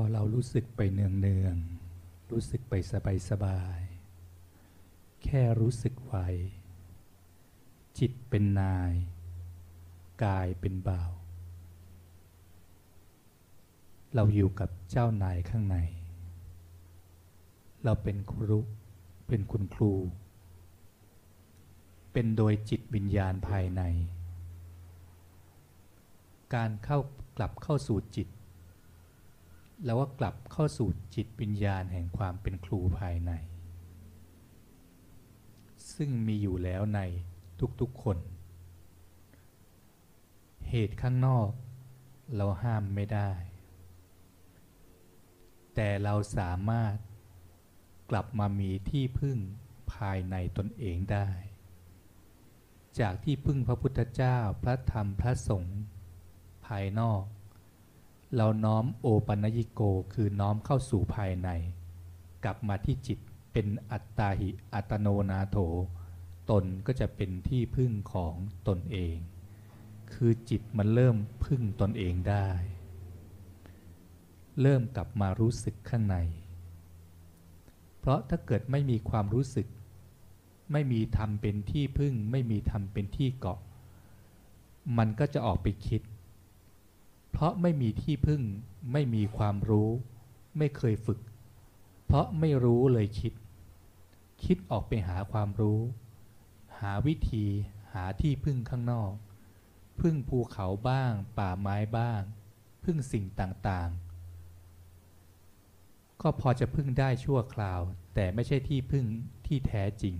อเรารู้สึกไปเนืองเนืองๆรู้สึกไปสบายสบายๆ แค่รู้สึกไว้ จิตเป็นนาย กายเป็นบ่าว เราอยู่กับเจ้านายข้างใน เราเป็นครู เป็นคุณครู เป็นโดยจิตวิญญาณภายใน การเข้ากลับเข้าสู่จิต แล้วก็กลับเข้าสู่จิตวิญญาณแห่งความเป็นครูภายใน ซึ่งมีอยู่แล้วในทุกๆคน เหตุข้างนอกเราห้ามไม่ได้ แต่เราสามารถกลับมามีที่พึ่งภายในตนเองได้ จากที่พึ่งพระพุทธเจ้าพระธรรมพระสงฆ์ภายนอก เราน้อมโอปัญญิโกคือน้อมเข้าสู่ภายใน กลับมาที่จิตเป็นอัตตาหิอัตโนนาโถ ตนก็จะเป็นที่พึ่งของตนเอง คือจิตมันเริ่มพึ่งตนเองได้ เริ่มกลับมารู้สึกข้างใน เพราะถ้าเกิดไม่มีความรู้สึก ไม่มีธรรมเป็นที่พึ่ง ไม่มีธรรมเป็นที่เกาะ มันก็จะออกไปคิด เพราะไม่มีที่พึ่ง ไม่มีความรู้ ไม่เคยฝึก เพราะไม่รู้เลยคิด คิดออกไปหาความรู้ หาวิธีหาที่พึ่งข้างนอก พึ่งภูเขาบ้าง ป่าไม้บ้าง พึ่งสิ่งต่างๆ ก็พอจะพึ่งได้ชั่วคราว แต่ไม่ใช่ที่พึ่งที่แท้จริง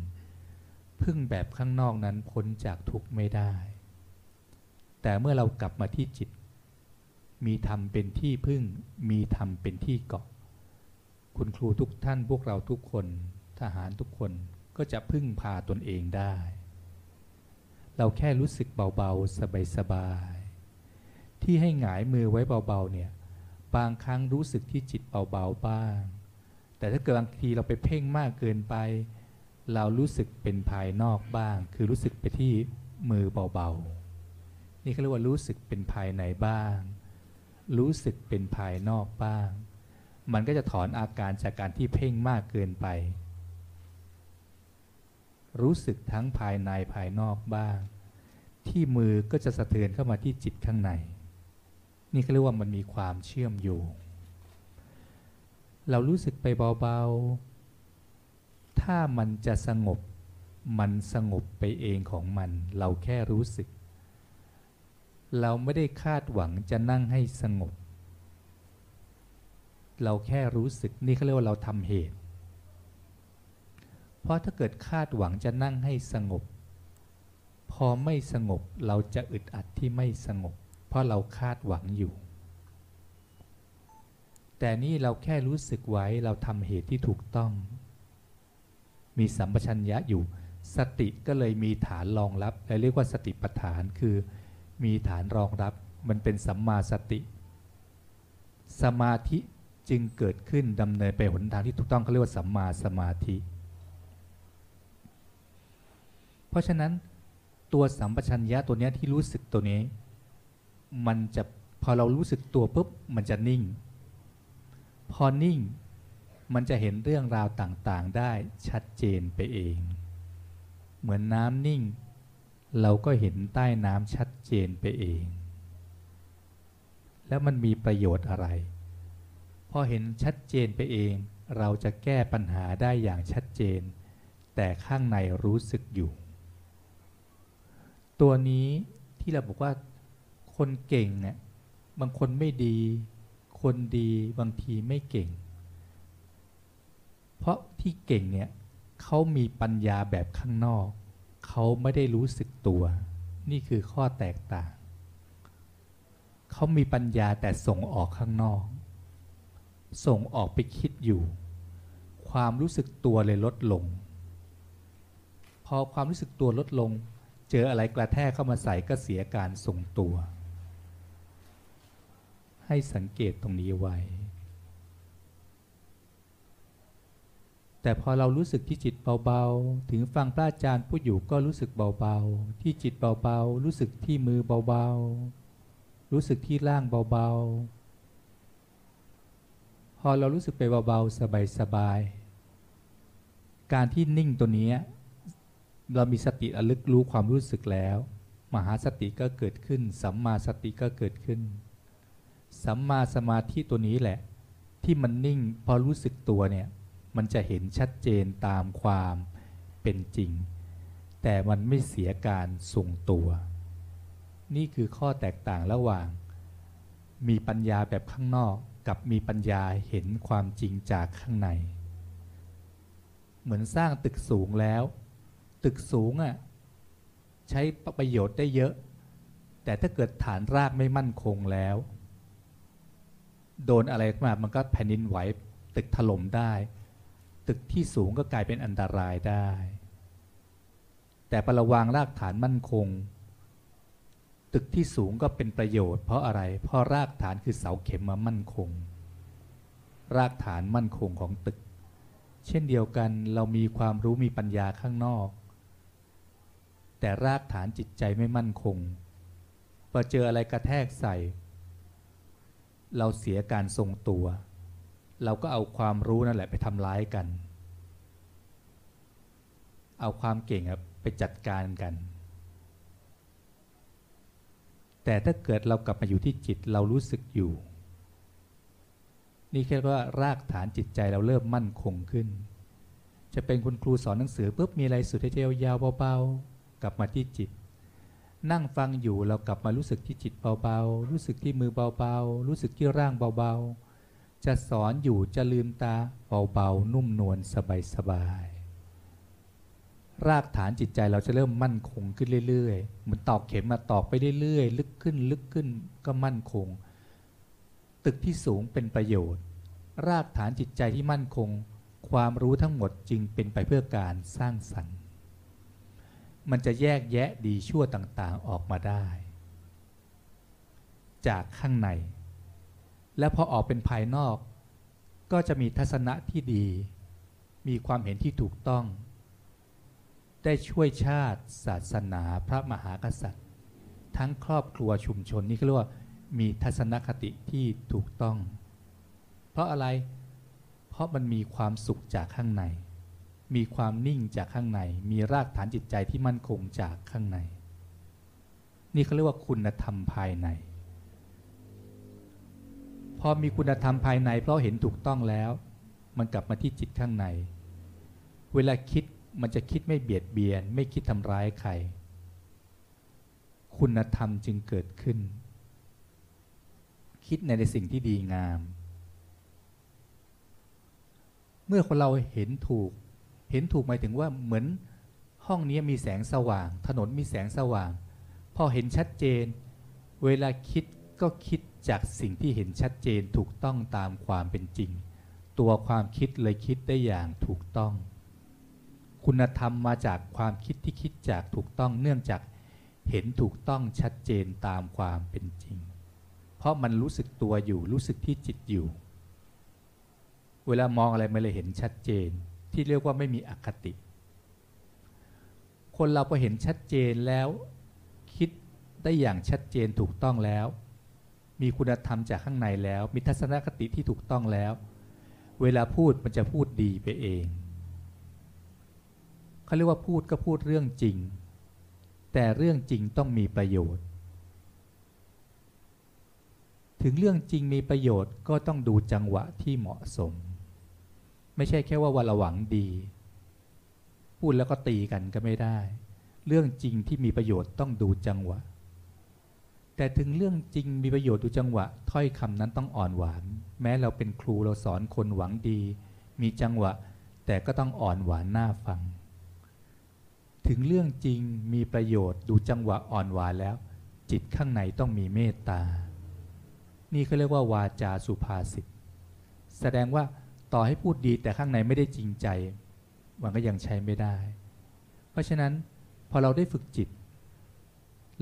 พึ่งแบบข้างนอกนั้นพ้นจากทุกข์ไม่ได้ แต่เมื่อเรากลับมาที่จิต มีธรรมเป็นที่พึ่ง มีธรรมเป็นที่เกาะ คุณครูทุกท่านพวกเราทุกคนทหารทุกคนก็จะพึ่งพาตนเองได้ เราแค่รู้สึกเบาๆ สบายๆ ที่ให้หงายมือไว้เบาๆเนี่ยบางครั้งรู้สึกที่จิตเบาๆบ้าง แต่ถ้าเกิดบางทีเราไปเพ่งมากเกินไป เรารู้สึกเป็นภายนอกบ้าง คือรู้สึกไปที่มือเบาๆ นี่เขาเรียกว่ารู้สึกเป็นภายในบ้าง รู้สึกเป็นภายนอกบ้าง มันก็จะถอนอาการจากการที่เพ่งมากเกินไป รู้สึกทั้งภายในภายนอกบ้าง ที่มือก็จะสะเทือนเข้ามาที่จิตข้างใน นี่เขาเรียกว่ามันมีความเชื่อมโยงเรารู้สึกไปเบาๆ ถ้ามันจะสงบ มันสงบไปเองของมัน เราแค่รู้สึก เราไม่ได้คาดหวังจะนั่งให้สงบ เราแค่รู้สึกนี่เขาเรียกว่าเราทำเหตุ เพราะถ้าเกิดคาดหวังจะนั่งให้สงบ พอไม่สงบเราจะอึดอัดที่ไม่สงบ เพราะเราคาดหวังอยู่ แต่นี่เราแค่รู้สึกไว้เราทำเหตุที่ถูกต้อง มีสัมปชัญญะอยู่ สติก็เลยมีฐานรองรับเรียกว่าสติปัฏฐานคือ มีฐานรองรับมันเป็นสัมมาสติ สมาธิจึงเกิดขึ้นดำเนินไปหนทางที่ถูกต้องเขาเรียกว่าสัมมาสมาธิ เพราะฉะนั้นตัวสัมปชัญญะตัวนี้ที่รู้สึกตัวนี้ มันจะพอเรารู้สึกตัวปุ๊บมันจะนิ่ง พอนิ่งมันจะเห็นเรื่องราวต่างๆได้ชัดเจนไปเอง เหมือนน้ำนิ่ง เราก็เห็นใต้น้ำชัดเจนไปเอง แล้วมันมีประโยชน์อะไร พอเห็นชัดเจนไปเอง เราจะแก้ปัญหาได้อย่างชัดเจน แต่ข้างในรู้สึกอยู่ ตัวนี้ที่เราบอกว่าคนเก่งเนี่ยบางคนไม่ดี คนดีบางทีไม่เก่ง เพราะที่เก่งเนี่ยเขามีปัญญาแบบข้างนอก เขาไม่ได้รู้สึกตัว นี่คือข้อแตกต่าง เขามีปัญญาแต่ส่งออกข้างนอก ส่งออกไปคิดอยู่ ความรู้สึกตัวเลยลดลง พอความรู้สึกตัวลดลง เจออะไรกระแทกเข้ามาใส่ก็เสียการทรงตัว ให้สังเกตตรงนี้ไว้ แต่พอเรารู้สึกที่จิตเบาๆ ถึงฟังพระอาจารย์พูดอยู่ก็รู้สึกเบาๆ ที่จิตเบาๆ รู้สึกที่มือเบาๆ รู้สึกที่ร่างเบาๆ พอเรารู้สึกไปเบาๆ สบายๆ การที่นิ่งตัวนี้ เรามีสติระลึกรู้ความรู้สึกแล้ว มหาสติก็เกิดขึ้น สัมมาสติก็เกิดขึ้น สัมมาสมาธิตัวนี้แหละ ที่มันนิ่งพอรู้สึกตัวเนี่ย มันจะเห็นชัดเจนตามความเป็นจริง แต่มันไม่เสียการทรงตัว นี่คือข้อแตกต่างระหว่าง มีปัญญาแบบข้างนอกกับมีปัญญาเห็นความจริงจากข้างใน เหมือนสร้างตึกสูงแล้ว ตึกสูงอะ่ะใช้ประโยชน์ได้เยอะ แต่ถ้าเกิดฐานรากไม่มั่นคงแล้ว โดนอะไรมามันก็แผ่นดินไหวตึกถล่มได้ ตึกที่สูงก็กลายเป็นอันตรายได้ แต่ประวางรากฐานมั่นคง ตึกที่สูงก็เป็นประโยชน์เพราะอะไร เพราะรากฐานคือเสาเข็มมามั่นคง รากฐานมั่นคงของตึก เช่นเดียวกันเรามีความรู้มีปัญญาข้างนอก แต่รากฐานจิตใจไม่มั่นคงพอเจออะไรกระแทกใส่ เราเสียการทรงตัว เราก็เอาความรู้นั่นแหละไปทำร้ายกัน เอาความเก่งไปจัดการกัน แต่ถ้าเกิดเรากลับมาอยู่ที่จิตเรารู้สึกอยู่ นี่แค่ว่ารากฐานจิตใจเราเริ่มมั่นคงขึ้น จะเป็นคุณครูสอนหนังสือปุ๊บมีอะไรสุดให้เจยาวเบาๆ กลับมาที่จิต นั่งฟังอยู่เรากลับมารู้สึกที่จิตเบาๆ รู้สึกที่มือเบาๆ รู้สึกที่ร่างเบาๆ จะสอนอยู่จะลืมตาเบาๆนุ่มนวลสบายรากฐานจิตใจเราจะเริ่มมั่นคงขึ้นเรื่อยๆเหมือนตอกเข็มมาตอกไปเรื่อยๆ ลึกขึ้นลึกขึ้นก็มั่นคง ตึกที่สูงเป็นประโยชน์ รากฐานจิตใจที่มั่นคง ความรู้ทั้งหมดจึงเป็นไปเพื่อการสร้างสรรค์ มันจะแยกแยะดีชั่วต่างๆออกมาได้ จากข้างใน และพอออกเป็นภายนอก ก็จะมีทัศนะที่ดี มีความเห็นที่ถูกต้อง ได้ช่วยชาติ ศาสนาพระมหากษัตริย์ ทั้งครอบครัวชุมชนนี่เรียกว่ามีทัศนคติที่ถูกต้อง เพราะอะไร เพราะมันมีความสุขจากข้างใน มีความนิ่งจากข้างใน มีรากฐานจิตใจที่มั่นคงจากข้างใน นี่เขาเรียกว่าคุณธรรมภายใน อมีคุณธรรมภายใน เพราะเห็นถูกต้องแล้ว มันกลับมาที่จิตข้างใน เวลาคิดมันจะคิดไม่เบียดเบียน ไม่คิดทำร้ายใคร คุณธรรมจึงเกิดขึ้น คิดในในสิ่งที่ดีงาม เมื่อคนเราเห็นถูก เห็นถูกหมายถึงว่าเหมือนห้องนี้มีแสงสว่าง ถนนมีแสงสว่าง พอเห็นชัดเจน เวลาคิด ก็คิดจากสิ่งที่เห็นชัดเจนถูกต้องตามความเป็นจริง ตัวความคิดเลยคิดได้อย่างถูกต้อง คุณธรรมมาจากความคิดที่คิดจากถูกต้องเนื่องจากเห็นถูกต้องชัดเจนตามความเป็นจริง เพราะมันรู้สึกตัวอยู่รู้สึกที่จิตอยู่ เวลามองอะไรมันเลยเห็นชัดเจนที่เรียกว่าไม่มีอคติ คนเราพอเห็นชัดเจนแล้ว คิดได้อย่างชัดเจนถูกต้องแล้ว มีคุณธรรมจากข้างในแล้ว มีทัศนคติที่ถูกต้องแล้ว เวลาพูดมันจะพูดดีไปเองเขาเรียกว่าพูดก็พูดเรื่องจริง แต่เรื่องจริงต้องมีประโยชน์ ถึงเรื่องจริงมีประโยชน์ก็ต้องดูจังหวะที่เหมาะสม ไม่ใช่แค่ว่าวันละหวังดี พูดแล้วก็ตีกันก็ไม่ได้ เรื่องจริงที่มีประโยชน์ต้องดูจังหวะ แต่ถึงเรื่องจริงมีประโยชน์ดูจังหวะ ถ้อยคำนั้นต้องอ่อนหวาน แม้เราเป็นครูเราสอนคนหวังดี มีจังหวะ แต่ก็ต้องอ่อนหวานน่าฟัง ถึงเรื่องจริงมีประโยชน์ดูจังหวะอ่อนหวานแล้ว จิตข้างในต้องมีเมตตา นี่เขาเรียกว่าวาจาสุภาษิต แสดงว่าต่อให้พูดดีแต่ข้างในไม่ได้จริงใจ มันก็ยังใช้ไม่ได้ เพราะฉะนั้นพอเราได้ฝึกจิต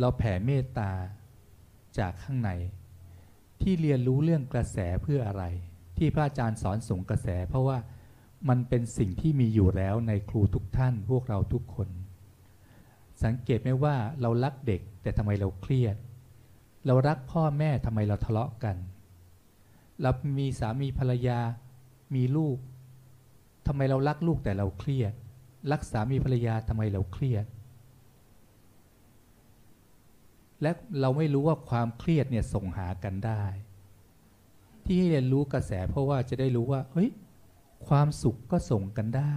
เราแผ่เมตตา จากข้างใน ที่เรียนรู้เรื่องกระแสเพื่ออะไร ที่พระอาจารย์สอนส่งกระแส เพราะว่ามันเป็นสิ่งที่มีอยู่แล้วในครูทุกท่านพวกเราทุกคน สังเกตไหมว่าเรารักเด็กแต่ทำไมเราเครียด เรารักพ่อแม่ทำไมเราทะเลาะกัน เรามีสามีภรรยามีลูกทำไมเรารักลูกแต่เราเครียด รักสามีภรรยาทำไมเราเครียด และเราไม่รู้ว่าความเครียดเนี่ยส่งหากันได้ ที่ให้เรียนรู้กระแสเพราะว่าจะได้รู้ว่าเฮ้ยความสุขก็ส่งกันได้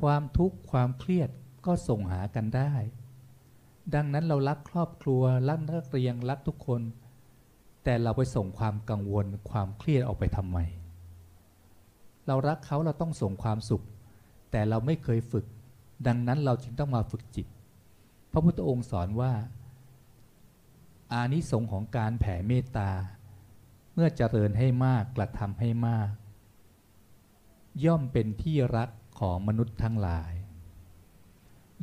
ความทุกข์ความเครียดก็ส่งหากันได้ ดังนั้นเรารักครอบครัวรักนักเรียนรักทุกคน แต่เราไปส่งความกังวลความเครียดออกไปทำไม เรารักเขาเราต้องส่งความสุข แต่เราไม่เคยฝึก ดังนั้นเราจึงต้องมาฝึกจิต พระพุทธองค์สอนว่า อานิสงส์ของการแผ่เมตตา เมื่อเจริญให้มากกระทำให้มาก ย่อมเป็นที่รักของมนุษย์ทั้งหลาย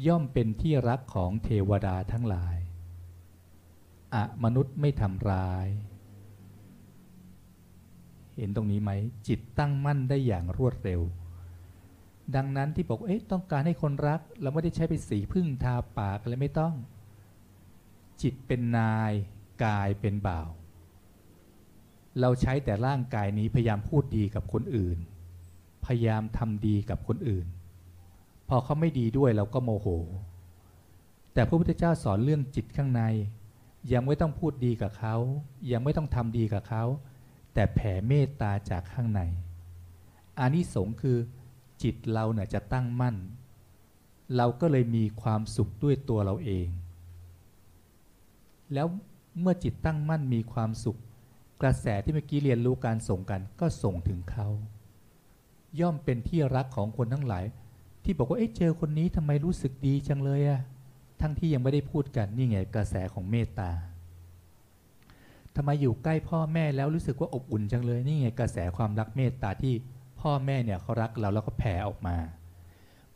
ย่อมเป็นที่รักของเทวดาทั้งหลายอะมนุษย์ไม่ทำร้าย เห็นตรงนี้ไหม จิตตั้งมั่นได้อย่างรวดเร็ว ดังนั้นที่บอกเอ๊ะต้องการให้คนรัก เราไม่ได้ใช้ไปสีพึ่งทาปากอะไรไม่ต้อง จิตเป็นนายกายเป็นบ่าว เราใช้แต่ร่างกายนี้พยายามพูดดีกับคนอื่น พยายามทำดีกับคนอื่น พอเขาไม่ดีด้วยเราก็โมโห แต่พระพุทธเจ้าสอนเรื่องจิตข้างใน ยังไม่ต้องพูดดีกับเขา ยังไม่ต้องทำดีกับเขา แต่แผ่เมตตาจากข้างในอานิสงส์คือจิตเราเนี่ยจะตั้งมั่น เราก็เลยมีความสุขด้วยตัวเราเอง แล้วเมื่อจิตตั้งมั่นมีความสุข กระแสที่เมื่อกี้เรียนรู้การส่งกันก็ส่งถึงเขา ย่อมเป็นที่รักของคนทั้งหลาย ที่บอกว่าเอ๊ะเจอคนนี้ทำไมรู้สึกดีจังเลยอะทั้งที่ยังไม่ได้พูดกันนี่ไงกระแสของเมตตาทำไมอยู่ใกล้พ่อแม่แล้วรู้สึกว่าอบอุ่นจังเลยนี่ไงกระแสความรักเมตตาที่พ่อแม่เนี่ยเขารักเราแล้วก็แผ่ออกมา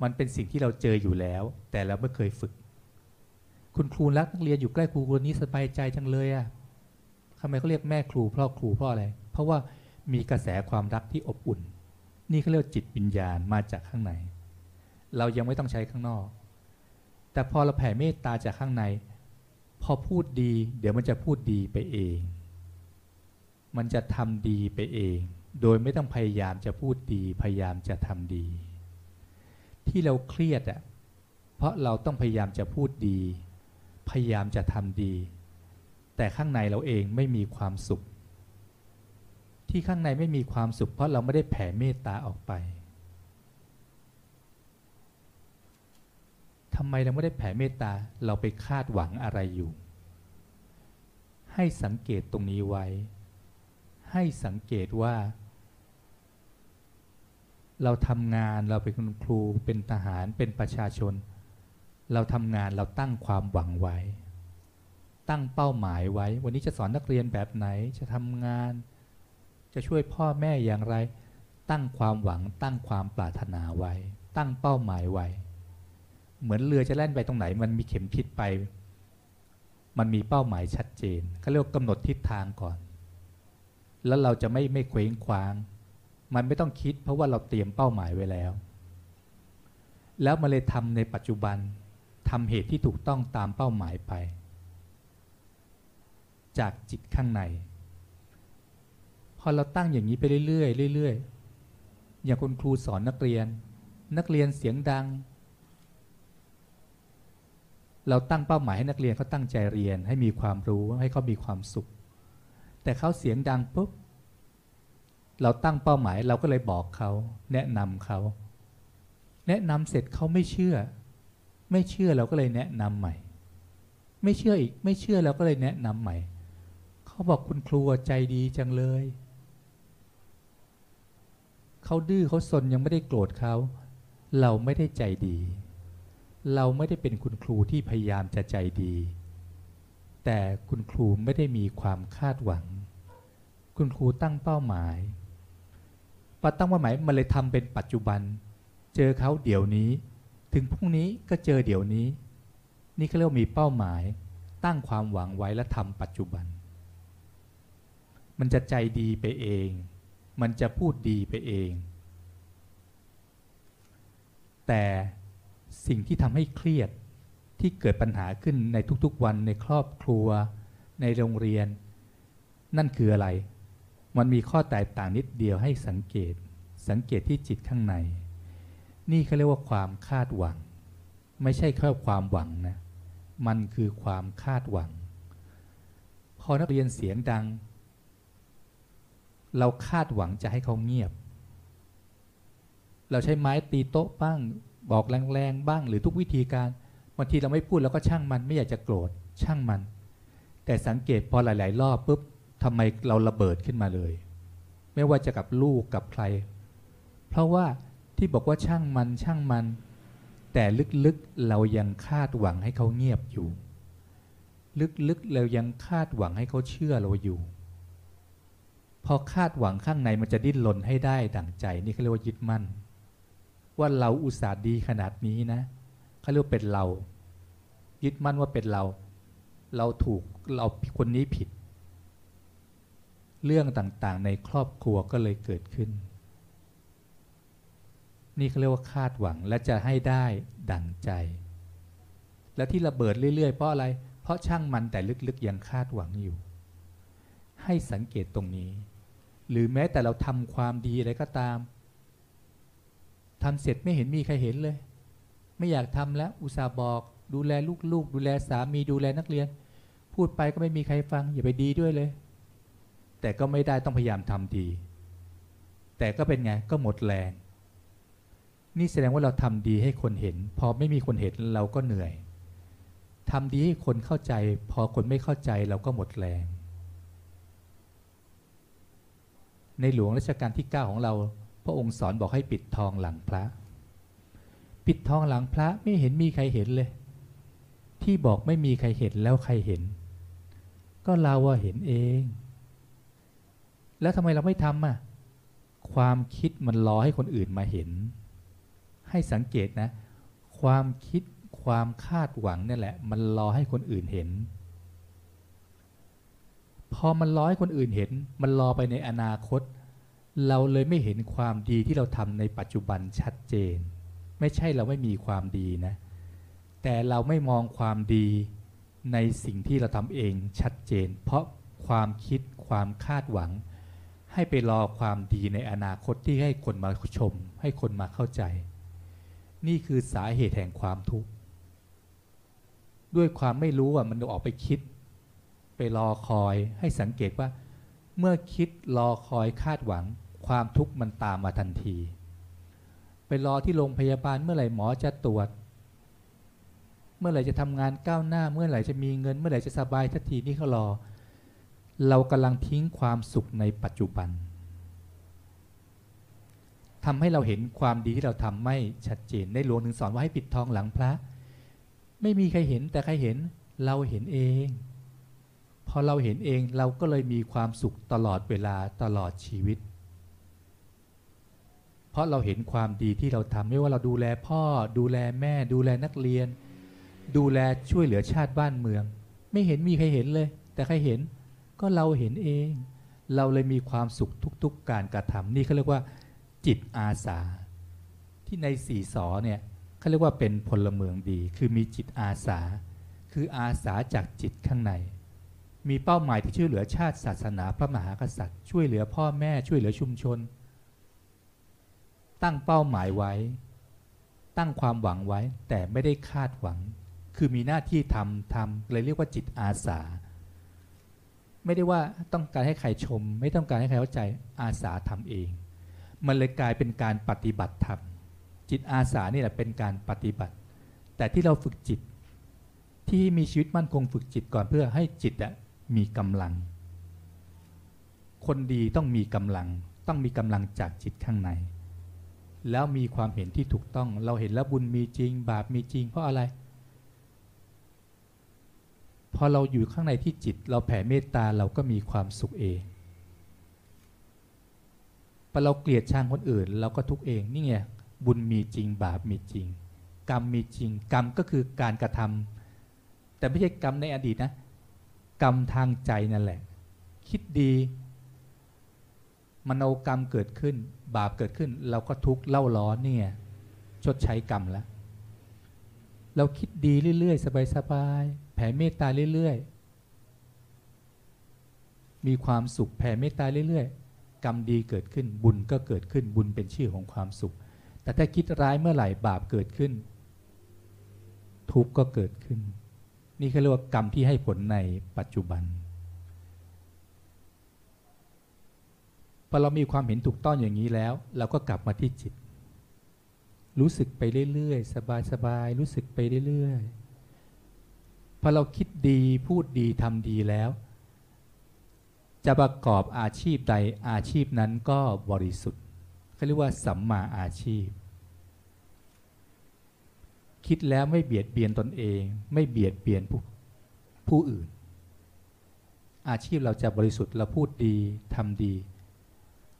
มันเป็นสิ่งที่เราเจออยู่แล้ว แต่เราไม่เคยฝึก คุณครูรักนักเรียนอยู่ใกล้ครูคนนี้สบายใจจังเลยอะทำไมเขาเรียกแม่ครูพ่อครูเพราะอะไร เพราะว่ามีกระแสความรักที่อบอุ่น นี่เขาเรียกจิตวิญญาณมาจากข้างใน เรายังไม่ต้องใช้ข้างนอก แต่พอเราแผ่เมตตาจากข้างใน พอพูดดี เดี๋ยวมันจะพูดดีไปเอง มันจะทำดีไปเอง โดยไม่ต้องพยายามจะพูดดี พยายามจะทำดี ที่เราเครียดอะ เพราะเราต้องพยายามจะพูดดี พยายามจะทำดี แต่ข้างในเราเองไม่มีความสุข ที่ข้างในไม่มีความสุข เพราะเราไม่ได้แผ่เมตตาออกไปทำไมเราไม่ได้แผ่เมตตาเราไปคาดหวังอะไรอยู่ ให้สังเกตตรงนี้ไว้ ให้สังเกตว่า เราทำงานเราเป็นครูเป็นทหารเป็นประชาชน เราทำงานเราตั้งความหวังไว้ ตั้งเป้าหมายไว้ วันนี้จะสอนนักเรียนแบบไหนจะทำงาน จะช่วยพ่อแม่อย่างไร ตั้งความหวัง ตั้งความปรารถนาไว้ ตั้งเป้าหมายไว้ เหมือนเรือจะแล่นไปตรงไหน มันมีเข็มทิศไป มันมีเป้าหมายชัดเจนเขาเรียกกำหนดทิศทางก่อน แล้วเราจะไม่ไม่เคว้งคว้าง มันไม่ต้องคิด เพราะว่าเราเตรียมเป้าหมายไว้แล้ว แล้วมาเลยทำในปัจจุบัน ทำเหตุที่ถูกต้องตามเป้าหมายไป จากจิตข้างใน พอเราตั้งอย่างนี้ไปเรื่อยๆเรื่อยๆอย่างคุณครูสอนนักเรียน นักเรียนเสียงดัง เราตั้งเป้าหมายให้นักเรียนเขาตั้งใจเรียน ให้มีความรู้ให้เขามีความสุข แต่เขาเสียงดังปุ๊บเราตั้งเป้าหมายเราก็เลยบอกเขา แนะนำเขา แนะนำเสร็จเขาไม่เชื่อ ไม่เชื่อเราก็เลยแนะนำใหม่ ไม่เชื่ออีก ไม่เชื่อเราก็เลยแนะนำใหม่ เขาบอกคุณครูใจดีจังเลยเขาดื้อเขาสนยังไม่ได้โกรธเขา เราไม่ได้ใจดี เราไม่ได้เป็นคุณครูที่พยายามจะใจดี แต่คุณครูไม่ได้มีความคาดหวัง คุณครูตั้งเป้าหมายพอตั้งเป้าหมายมันเลยทำเป็นปัจจุบัน เจอเขาเดี๋ยวนี้ ถึงพรุ่งนี้ก็เจอเดี๋ยวนี้ นี่เขาเรียกว่ามีเป้าหมาย ตั้งความหวังไว้และทำปัจจุบัน มันจะใจดีไปเอง มันจะพูดดีไปเอง แต่สิ่งที่ทำให้เครียดที่เกิดปัญหาขึ้นในทุกๆวันในครอบครัว ในโรงเรียน นั่นคืออะไร มันมีข้อแตกต่างนิดเดียวให้สังเกต สังเกตที่จิตข้างใน นี่เขาเรียกว่าความคาดหวัง ไม่ใช่แค่ความหวังนะ มันคือความคาดหวัง พอนักเรียนเสียงดัง เราคาดหวังจะให้เขาเงียบ เราใช้ไม้ตีโต๊ะบ้าง บอกแรงๆบ้างหรือทุกวิธีการบางทีเราไม่พูดเราก็ช่างมันไม่อยากจะโกรธช่างมัน แต่สังเกตพอหลาย ๆ รอบปุ๊บทำไมเราระเบิดขึ้นมาเลย ไม่ว่าจะกับลูกกับใคร เพราะว่า ที่บอกว่าช่างมันช่างมัน แต่ลึกๆเรายังคาดหวังให้เขาเงียบอยู่ ลึกๆเรายังคาดหวังให้เขาเชื่อเราอยู่ พอคาดหวังข้างในมันจะดิ้นรนให้ได้ดั่งใจนี่เขาเรียกว่ายึดมั่น ว่าเราอุตส่าห์ดีขนาดนี้นะเขาเรียกเป็นเรา ยึดมั่นว่าเป็นเรา เราถูกเราคนนี้ผิด เรื่องต่างๆ ในครอบครัวก็เลยเกิดขึ้น นี่เขาเรียกว่าคาดหวังและจะให้ได้ดั่งใจ และที่ระเบิดเรื่อย ๆ เพราะอะไร เพราะช่างมันแต่ลึกๆยังคาดหวังอยู่ ให้สังเกตตรงนี้ หรือแม้แต่เราทำความดีอะไรก็ตามทำเสร็จไม่เห็นมีใครเห็นเลย ไม่อยากทำแล้วอุตส่าห์บอก ดูแลลูกๆ ดูแลสามีดูแลนักเรียน พูดไปก็ไม่มีใครฟัง อย่าไปดีด้วยเลย แต่ก็ไม่ได้ต้องพยายามทำดี แต่ก็เป็นไงก็หมดแรง นี่แสดงว่าเราทำดีให้คนเห็น พอไม่มีคนเห็นเราก็เหนื่อยทำดีให้คนเข้าใจ พอคนไม่เข้าใจเราก็หมดแรง ในหลวงรัชกาลที่ 9 ของเรา พระองค์สอนบอกให้ปิดทองหลังพระ ปิดทองหลังพระไม่เห็นมีใครเห็นเลย ที่บอกไม่มีใครเห็นแล้วใครเห็น ก็เราว่าเห็นเอง แล้วทำไมเราไม่ทำอะ ความคิดมันรอให้คนอื่นมาเห็น ให้สังเกตนะ ความคิดความคาดหวังนี่แหละ มันรอให้คนอื่นเห็น พอมันรอให้คนอื่นเห็น มันรอไปในอนาคต เราเลยไม่เห็นความดีที่เราทำในปัจจุบันชัดเจน ไม่ใช่เราไม่มีความดีนะ แต่เราไม่มองความดีในสิ่งที่เราทำเองชัดเจน เพราะความคิดความคาดหวัง ให้ไปรอความดีในอนาคตที่ให้คนมาชม ให้คนมาเข้าใจ นี่คือสาเหตุแห่งความทุกข์ด้วยความไม่รู้ว่ามันออกไปคิด ไปรอคอยให้สังเกตว่า เมื่อคิดรอคอยคาดหวัง ความทุกข์มันตามมาทันที ไปรอที่โรงพยาบาลเมื่อไหร่หมอจะตรวจ เมื่อไหร่จะทำงานก้าวหน้า เมื่อไหร่จะมีเงิน เมื่อไหร่จะสบายทันทีนี่เขารอ เรากำลังทิ้งความสุขในปัจจุบัน ทำให้เราเห็นความดีที่เราทำไม่ชัดเจนในหลวงถึงสอนว่าให้ปิดทองหลังพระ ไม่มีใครเห็นแต่ใครเห็นเราเห็นเอง พอเราเห็นเองเราก็เลยมีความสุขตลอดเวลาตลอดชีวิต เพราะเราเห็นความดีที่เราทำไม่ว่าเราดูแลพ่อ ดูแลแม่ ดูแลนักเรียน ดูแลช่วยเหลือชาติบ้านเมือง ไม่เห็นมีใครเห็นเลย แต่ใครเห็นก็เราเห็นเอง เราเลยมีความสุขทุกๆการกระทำนี่เขาเรียกว่า จิตอาสา ที่ในสี่สอเนี่ยเขาเรียกว่าเป็นพลเมืองดี คือมีจิตอาสา คืออาสาจากจิตข้างใน มีเป้าหมายที่ช่วยเหลือชาติศาสนาพระมหากษัตริย์ ช่วยเหลือพ่อแม่ช่วยเหลือชุมชน ตั้งเป้าหมายไว้ ตั้งความหวังไว้แต่ไม่ได้คาดหวัง คือมีหน้าที่ทำทำเลยเรียกว่าจิตอาสา ไม่ได้ว่าต้องการให้ใครชม ไม่ต้องการให้ใครเข้าใจอาสาทำเอง มันเลยกลายเป็นการปฏิบัติธรรมจิตอาสานี่แหละเป็นการปฏิบัติ แต่ที่เราฝึกจิต ที่มีชีวิตมั่นคงฝึกจิตก่อนเพื่อให้จิตมีกำลัง คนดีต้องมีกำลัง ต้องมีกำลังจากจิตข้างใน แล้วมีความเห็นที่ถูกต้อง เราเห็นแล้วบุญมีจริง บาปมีจริง เพราะอะไร พอเราอยู่ข้างในที่จิต เราแผ่เมตตาเราก็มีความสุขเอง พอเราเกลียดชังคนอื่น เราก็ทุกเองนี่ไงบุญมีจริงบาปมีจริง กรรมมีจริง กรรมก็คือการกระทำแต่ไม่ใช่กรรมในอดีตนะ กรรมทางใจนั่นแหละ คิดดี มโนกรรมเกิดขึ้น บาปเกิดขึ้น เราก็ทุกข์เล่าร้อนเนี่ยชดใช้กรรมแล้วเราคิดดีเรื่อยๆ สบายๆ แผ่เมตตาเรื่อยๆ มีความสุขแผ่เมตตาเรื่อย กรรมดีเกิดขึ้นบุญก็เกิดขึ้นบุญเป็นชื่อของความสุข แต่ถ้าคิดร้ายเมื่อไหร่บาปเกิดขึ้น ทุกข์ก็เกิดขึ้น นี่เขาเรียกว่ากรรมที่ให้ผลในปัจจุบันพอเรามีความเห็นถูกต้องอย่างนี้แล้ว เราก็กลับมาที่จิต รู้สึกไปเรื่อยๆ สบายๆ รู้สึกไปเรื่อยๆพอเราคิดดีพูดดีทำดีแล้ว จะประกอบอาชีพใดอาชีพนั้นก็บริสุทธิ์เขาเรียกว่าสัมมาอาชีพ คิดแล้วไม่เบียดเบียนตนเอง ไม่เบียดเบียนผู้ผู้อื่น อาชีพเราจะบริสุทธิ์เราพูดดีทำดี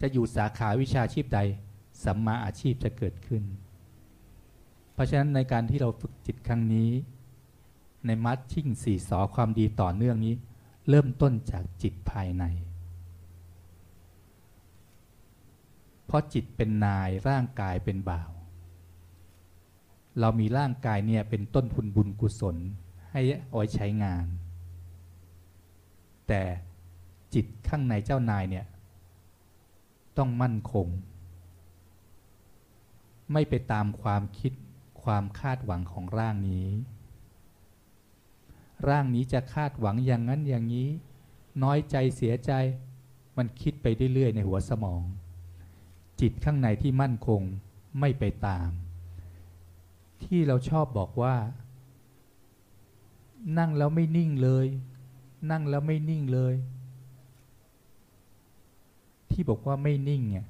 จะอยู่สาขาวิชาชีพใด สัมมาอาชีพจะเกิดขึ้น เพราะฉะนั้นในการที่เราฝึกจิตครั้งนี้ ในมัดชิ่งสี่สอความดีต่อเนื่องนี้ เริ่มต้นจากจิตภายใน เพราะจิตเป็นนายร่างกายเป็นบ่าว เรามีร่างกายเนี่ยเป็นต้นทุนบุญกุศลให้เอาไว้ใช้งาน แต่จิตข้างในเจ้านายเนี่ยต้องมั่นคง ไม่ไปตามความคิดความคาดหวังของร่างนี้ ร่างนี้จะคาดหวังอย่างนั้นอย่างนี้ น้อยใจเสียใจ มันคิดไปเรื่อยๆในหัวสมอง จิตข้างในที่มั่นคงไม่ไปตาม ที่เราชอบบอกว่า นั่งแล้วไม่นิ่งเลย นั่งแล้วไม่นิ่งเลย ที่บอกว่าไม่นิ่งเนี่ย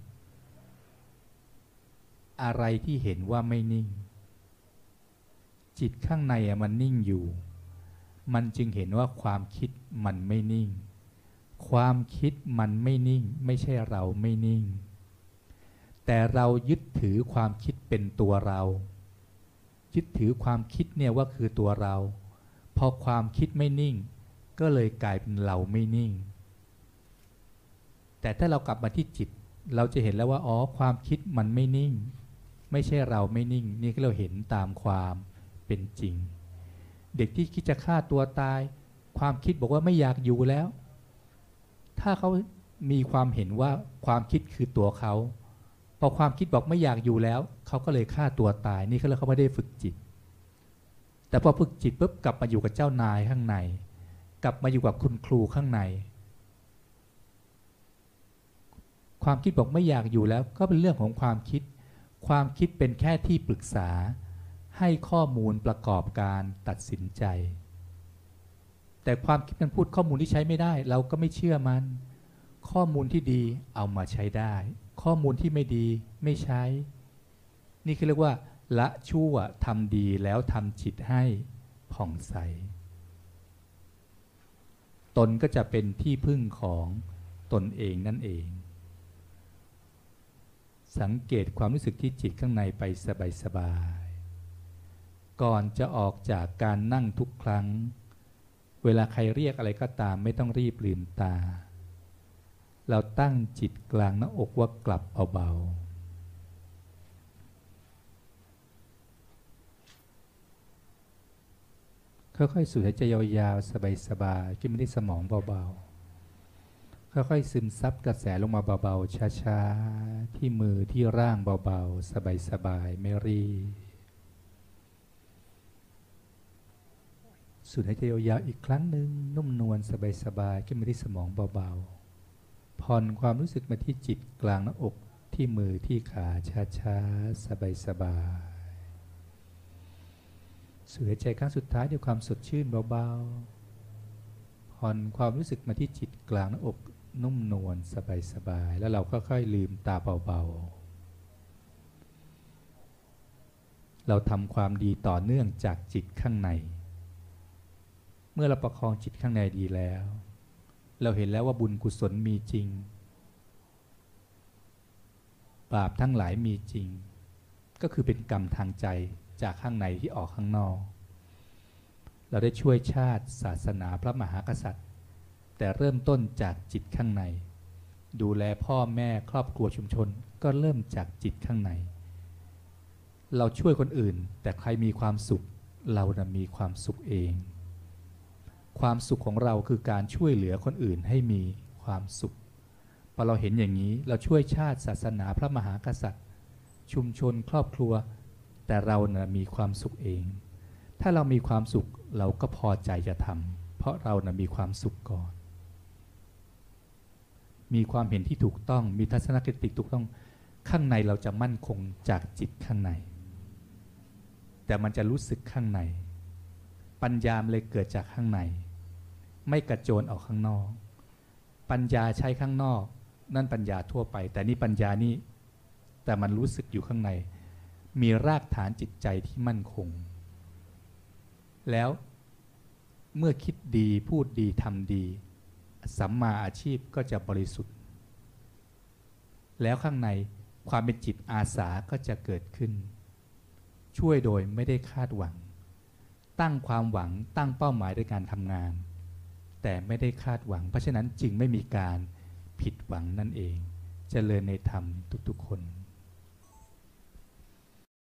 อะไรที่เห็นว่าไม่นิ่ง จิตข้างในอะมันนิ่งอยู่ มันจึงเห็นว่าความคิดมันไม่นิ่ง ความคิดมันไม่นิ่ง ไม่ใช่เราไม่นิ่ง แต่เรายึดถือความคิดเป็นตัวเรา ยึดถือความคิดเนี่ยว่าคือตัวเรา พอความคิดไม่นิ่ง ก็เลยกลายเป็นเราไม่นิ่ง แต่ถ้าเรากลับมาที่จิต เราจะเห็นแล้วว่าอ๋อความคิดมันไม่นิ่ง ไม่ใช่เราไม่นิ่ง นี่เราเห็นตามความเป็นจริง เด็กที่คิดจะฆ่าตัวตาย ความคิดบอกว่าไม่อยากอยู่แล้ว ถ้าเขามีความเห็นว่าความคิดคือตัวเขาพอความคิดบอกไม่อยากอยู่แล้ว เขาก็เลยฆ่าตัวตาย นี่เขาเลยเขาไม่ได้ฝึกจิต แต่พอฝึกจิตปุ๊บกลับมาอยู่กับเจ้านายข้างใน กลับมาอยู่กับคุณครูข้างใน ความคิดบอกไม่อยากอยู่แล้ว ก็เป็นเรื่องของความคิด ความคิดเป็นแค่ที่ปรึกษา ให้ข้อมูลประกอบการตัดสินใจ แต่ความคิดมันพูดข้อมูลที่ใช้ไม่ได้ เราก็ไม่เชื่อมัน ข้อมูลที่ดีเอามาใช้ได้ ข้อมูลที่ไม่ดีไม่ใช้ นี่คือเรียกว่า ละชั่วทำดีแล้วทำจิตให้ผ่องใส ตนก็จะเป็นที่พึ่งของตนเองนั่นเอง สังเกตความรู้สึกที่จิตข้างในไปสบายๆ ก่อนจะออกจากการนั่งทุกครั้ง เวลาใครเรียกอะไรก็ตามไม่ต้องรีบลืมตา เราตั้งจิตกลางหน้าอกว่ากลับเบาๆค่อยๆสูดหายใจยาวๆ สบายๆขึ้นมาที่สมองเบาๆ ค่อยๆซึมซับกระแสลงมาเบาๆ ช้าๆ ที่มือที่ร่างเบาๆ สบายๆ ไม่รี สูดหายใจยาวๆอีกครั้งหนึ่งนุ่มนวลสบายๆขึ้นมาที่สมองเบาๆ ผ่อนความรู้สึกมาที่จิตกลางหน้าอกที่มือที่ขาช้าๆ สบายๆสูดหายใจครั้งสุดท้ายด้วยความสดชื่นเบาๆ ผ่อนความรู้สึกมาที่จิตกลางหน้าอกนุ่มนวลสบายๆ แล้วเราก็ค่อยลืมตาเบาๆ เราทำความดีต่อเนื่องจากจิตข้างใน เมื่อเราประคองจิตข้างในดีแล้ว เราเห็นแล้วว่าบุญกุศลมีจริง บาปทั้งหลายมีจริง ก็คือเป็นกรรมทางใจจากข้างในที่ออกข้างนอก เราได้ช่วยชาติศาสนาพระมหากษัตริย์ แต่เริ่มต้นจากจิตข้างใน ดูแลพ่อแม่ครอบครัวชุมชนก็เริ่มจากจิตข้างใน เราช่วยคนอื่น แต่ใครมีความสุข เรานะมีความสุขเอง ความสุขของเราคือการช่วยเหลือคนอื่นให้มีความสุขพอเราเห็นอย่างนี้เราช่วยชาติศาสนาพระมหากษัตริย์ ชุมชนครอบครัว แต่เรานะ่มีความสุขเอง ถ้าเรามีความสุขเราก็พอใจจะทำเพราะเรานะ่มีความสุขก่อน มีความเห็นที่ถูกต้องมีทัศนคติถูกต้องข้างในเราจะมั่นคงจากจิตข้างใน แต่มันจะรู้สึกข้างใน ปัญญามเลยเกิดจากข้างใน ไม่กระโจนออกข้างนอก ปัญญาใช้ข้างนอก นั่นปัญญาทั่วไป แต่นี่ปัญญานี่แต่มันรู้สึกอยู่ข้างใน มีรากฐานจิตใจที่มั่นคง แล้วเมื่อคิดดีพูดดีทำดี สัมมาอาชีพก็จะบริสุทธิ์ แล้วข้างในความเป็นจิตอาสาก็จะเกิดขึ้น ช่วยโดยไม่ได้คาดหวัง ตั้งความหวังตั้งเป้าหมายในการทำงาน แต่ไม่ได้คาดหวัง เพราะฉะนั้นจึงไม่มีการผิดหวังนั่นเองเจริญในธรรมทุกๆคน